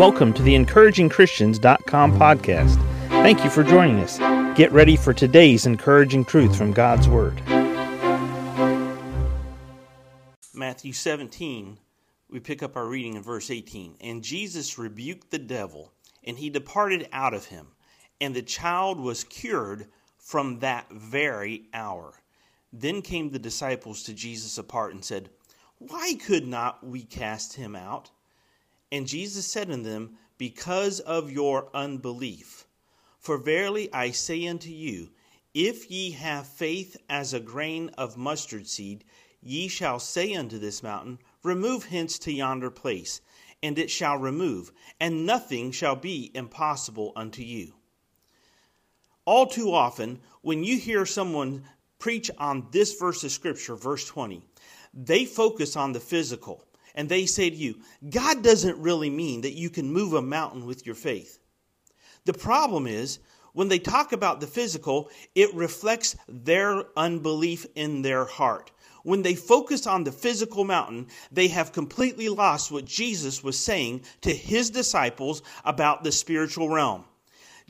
Welcome to the encouragingchristians.com podcast. Thank you for joining us. Get ready for today's encouraging truth from God's Word. Matthew 17, we pick up our reading in verse 18. And Jesus rebuked the devil, and he departed out of him, and the child was cured from that very hour. Then came the disciples to Jesus apart and said, Why could not we cast him out? And Jesus said unto them, Because of your unbelief. For verily I say unto you, if ye have faith as a grain of mustard seed, ye shall say unto this mountain, Remove hence to yonder place, and it shall remove, and nothing shall be impossible unto you. All too often, when you hear someone preach on this verse of Scripture, verse 20, they focus on the physical and they say to you, God doesn't really mean that you can move a mountain with your faith. The problem is, when they talk about the physical, it reflects their unbelief in their heart. When they focus on the physical mountain, they have completely lost what Jesus was saying to his disciples about the spiritual realm.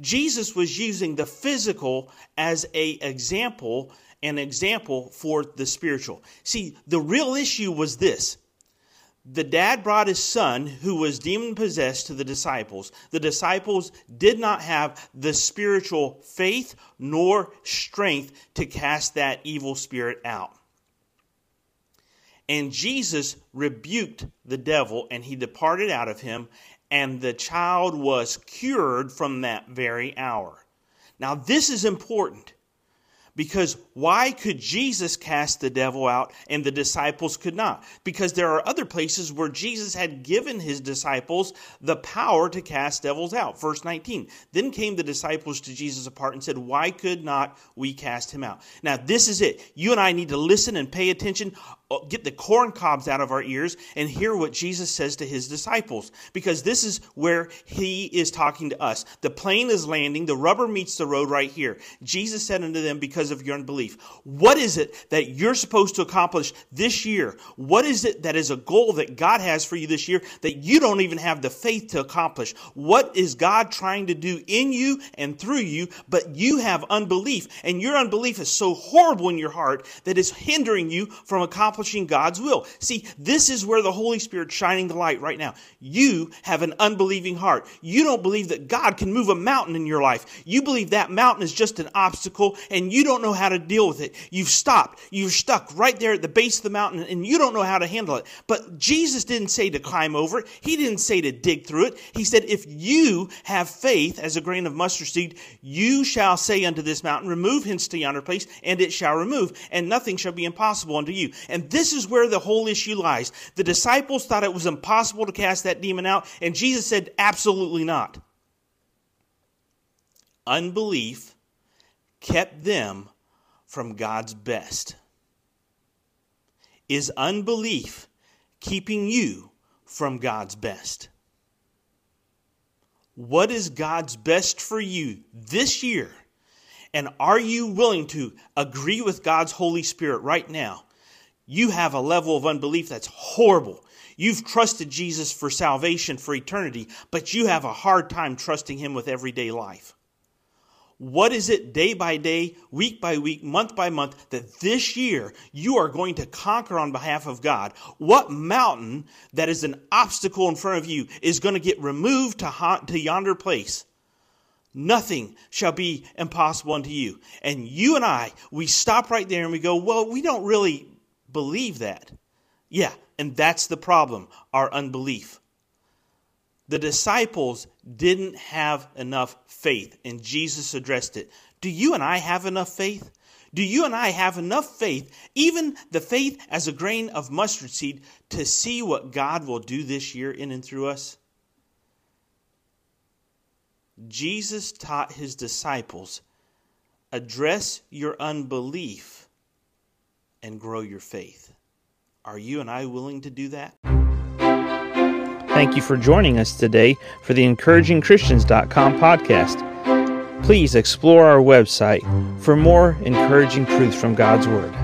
Jesus was using the physical as a example, an example for the spiritual. See, the real issue was this the dad brought his son who was demon possessed to the disciples. The disciples did not have the spiritual faith nor strength to cast that evil spirit out. And Jesus rebuked the devil and he departed out of him, and the child was cured from that very hour. Now, this is important because why could Jesus cast the devil out and the disciples could not? Because there are other places where Jesus had given his disciples the power to cast devils out. Verse 19. Then came the disciples to Jesus apart and said, Why could not we cast him out? Now, this is it. You and I need to listen and pay attention Uh, get the corn cobs out of our ears and hear what Jesus says to his disciples because this is where he is talking to us. The plane is landing, the rubber meets the road right here. Jesus said unto them, Because of your unbelief. What is it that you're supposed to accomplish this year? What is it that is a goal that God has for you this year that you don't even have the faith to accomplish? What is God trying to do in you and through you, but you have unbelief, and your unbelief is so horrible in your heart that it's hindering you from accomplishing accomplishing God's will. See, this is where the Holy Spirit shining the light right now. You have an unbelieving heart. You don't believe that God can move a mountain in your life. You believe that mountain is just an obstacle and you don't know how to deal with it. You've stopped. You're stuck right there at the base of the mountain and you don't know how to handle it. But Jesus didn't say to climb over it. He didn't say to dig through it. He said, if you have faith as a grain of mustard seed, you shall say unto this mountain, remove hence to yonder place, and it shall remove, and nothing shall be impossible unto you. And this is where the whole issue lies. The disciples thought it was impossible to cast that demon out, and Jesus said, absolutely not. Unbelief kept them from God's best. Is unbelief keeping you from God's best? What is God's best for you this year? And are you willing to agree with God's Holy Spirit right now you have a level of unbelief that's horrible. You've trusted Jesus for salvation for eternity, but you have a hard time trusting Him with everyday life. What is it day by day, week by week, month by month that this year you are going to conquer on behalf of God? What mountain that is an obstacle in front of you is going to get removed to, to yonder place? Nothing shall be impossible unto you. And you and I, we stop right there and we go, well, we don't really believe that. Yeah, and that's the problem our unbelief. The disciples didn't have enough faith, and Jesus addressed it. Do you and I have enough faith? Do you and I have enough faith, even the faith as a grain of mustard seed, to see what God will do this year in and through us? Jesus taught his disciples address your unbelief and grow your faith. Are you and I willing to do that? Thank you for joining us today for the encouragingchristians.com podcast. Please explore our website for more encouraging truths from God's Word.